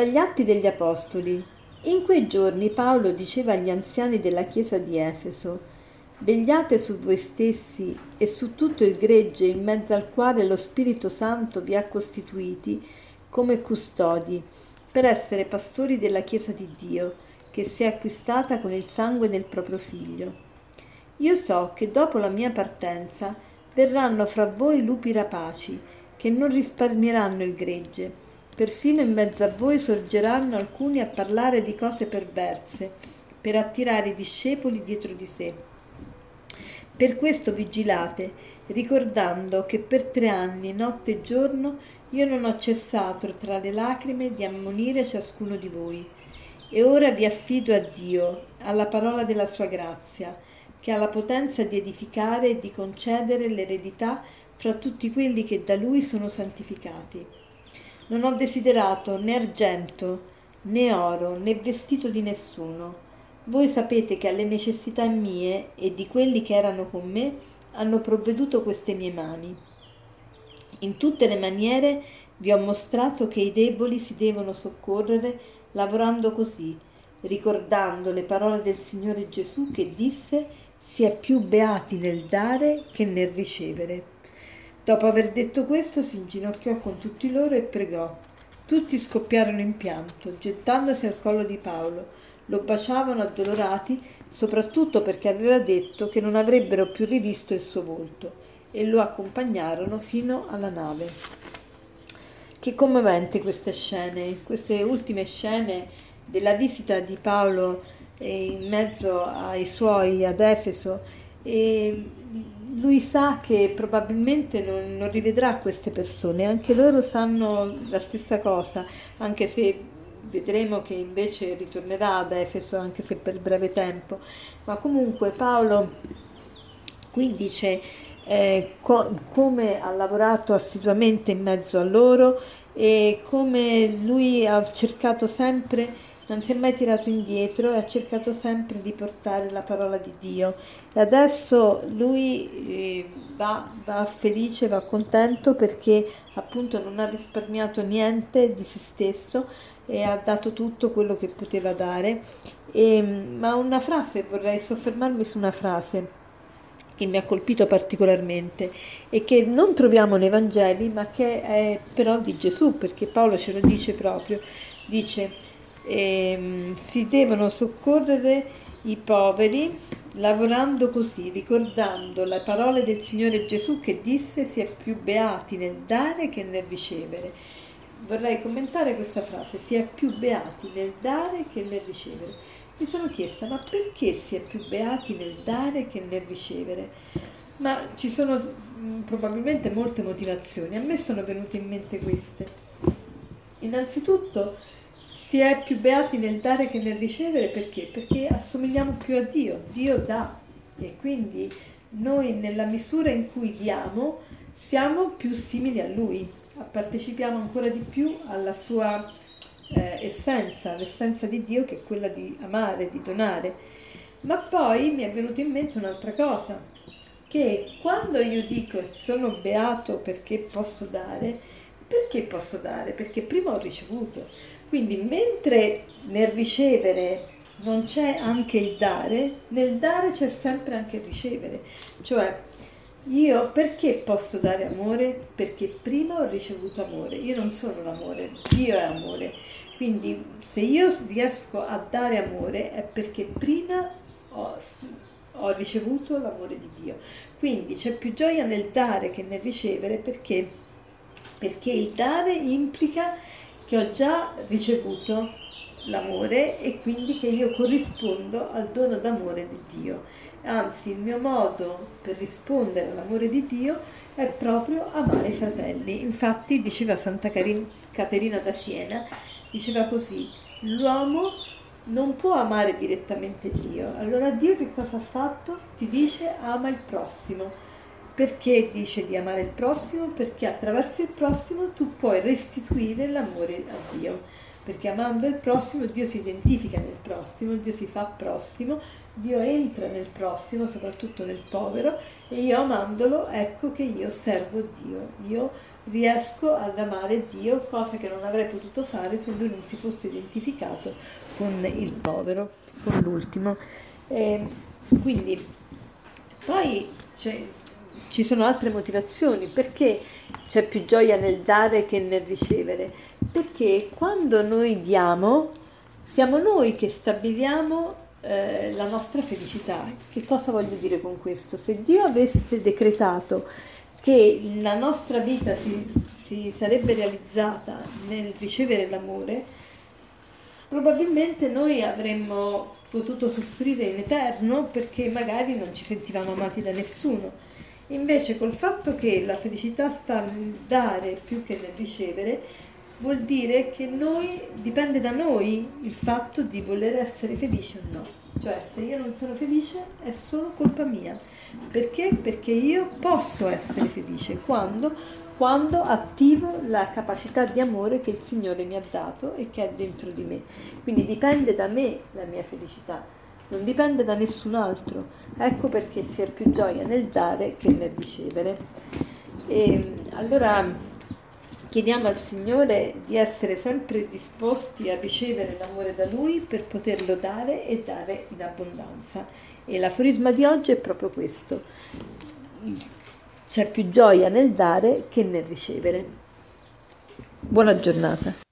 Dagli Atti degli Apostoli. In quei giorni Paolo diceva agli anziani della chiesa di Efeso, Vegliate su voi stessi e su tutto il gregge in mezzo al quale lo Spirito Santo vi ha costituiti come custodi, per essere pastori della chiesa di Dio, che si è acquistata con il sangue del proprio figlio. Io so che dopo la mia partenza verranno fra voi lupi rapaci, che non risparmieranno il gregge Perfino in mezzo a voi sorgeranno alcuni a parlare di cose perverse, per attirare i discepoli dietro di sé. Per questo vigilate, ricordando che per tre anni, notte e giorno, io non ho cessato tra le lacrime di ammonire ciascuno di voi. E ora vi affido a Dio, alla parola della sua grazia, che ha la potenza di edificare e di concedere l'eredità fra tutti quelli che da lui sono santificati. Non ho desiderato né argento, né oro, né vestito di nessuno. Voi sapete che alle necessità mie e di quelli che erano con me hanno provveduto queste mie mani. In tutte le maniere vi ho mostrato che i deboli si devono soccorrere lavorando così, ricordando le parole del Signore Gesù che disse si è più beati nel dare che nel ricevere. Dopo aver detto questo si inginocchiò con tutti loro e pregò. Tutti scoppiarono in pianto, gettandosi al collo di Paolo. Lo baciavano addolorati, soprattutto perché aveva detto che non avrebbero più rivisto il suo volto, e lo accompagnarono fino alla nave. Che commovente queste scene, queste ultime scene della visita di Paolo eh, in mezzo ai suoi ad Efeso e lui sa che probabilmente non, non, rivedrà queste persone, anche loro sanno la stessa cosa, anche se vedremo che invece ritornerà ad Efeso, anche se per breve tempo. Ma comunque Paolo qui dice eh, co- come ha lavorato assiduamente in mezzo a loro e come lui ha cercato sempre non si è mai tirato indietro e ha cercato sempre di portare la parola di Dio. E adesso lui eh, va, va, felice, va contento perché appunto non ha risparmiato niente di se stesso e ha dato tutto quello che poteva dare. E, ma una frase, vorrei soffermarmi su una frase che mi ha colpito particolarmente e che non troviamo nei Vangeli ma che è però di Gesù perché Paolo ce lo dice proprio. Dice eh, si devono soccorrere i poveri lavorando così, ricordando le parole del Signore Gesù che disse si è più beati nel dare che nel ricevere. Vorrei commentare questa frase, si è più beati nel dare che nel ricevere. Mi sono chiesta, ma perché si è più beati nel dare che nel ricevere? Ma ci sono mh, probabilmente molte motivazioni, a me sono venute in mente queste. Innanzitutto, si è più beati nel dare che nel ricevere perché? Perché assomigliamo più a Dio, Dio dà e quindi noi nella misura in cui diamo siamo più simili a Lui, partecipiamo ancora di più alla sua eh, essenza, l'essenza di Dio che è quella di amare, di donare. Ma poi mi è venuta in mente un'altra cosa, che quando io dico sono beato perché posso dare, perché posso dare? Perché prima ho ricevuto. Quindi mentre nel ricevere non c'è anche il dare, nel dare c'è sempre anche il ricevere. Cioè, io perché posso dare amore? Perché prima ho ricevuto amore. Io non sono l'amore, Dio è amore. Quindi se io riesco a dare amore è perché prima ho, ho ricevuto l'amore di Dio. Quindi c'è più gioia nel dare che nel ricevere perché, perché il dare implica che ho già ricevuto l'amore e quindi che io corrispondo al dono d'amore di Dio. Anzi, il mio modo per rispondere all'amore di Dio è proprio amare i fratelli. Infatti, diceva Santa Caterina da Siena, diceva così, l'uomo non può amare direttamente Dio. Allora Dio che cosa ha fatto? Ti dice ama il prossimo Perché dice di amare il prossimo? Perché attraverso il prossimo tu puoi restituire l'amore a Dio. Perché amando il prossimo Dio si identifica nel prossimo, Dio si fa prossimo, Dio entra nel prossimo, soprattutto nel povero, e io amandolo ecco che io servo Dio. Io riesco ad amare Dio, cosa che non avrei potuto fare se lui non si fosse identificato con il povero, con l'ultimo. E quindi poi cioè, ci sono altre motivazioni, perché c'è più gioia nel dare che nel ricevere? Perché quando noi diamo, siamo noi che stabiliamo eh, la nostra felicità. Che cosa voglio dire con questo? Se Dio avesse decretato che la nostra vita si, si sarebbe realizzata nel ricevere l'amore, probabilmente noi avremmo potuto soffrire in eterno perché magari non ci sentivamo amati da nessuno. Invece col fatto che la felicità sta nel dare più che nel ricevere, vuol dire che noi, dipende da noi il fatto di voler essere felici o no. Cioè se io non sono felice è solo colpa mia. Perché? Perché io posso essere felice quando, quando attivo la capacità di amore che il Signore mi ha dato e che è dentro di me. Quindi dipende da me la mia felicità, non dipende da nessun altro. Ecco perché si ha più gioia nel dare che nel ricevere. E allora chiediamo al Signore di essere sempre disposti a ricevere l'amore da Lui per poterlo dare e dare in abbondanza. E l'aforisma di oggi è proprio questo. C'è più gioia nel dare che nel ricevere. Buona giornata.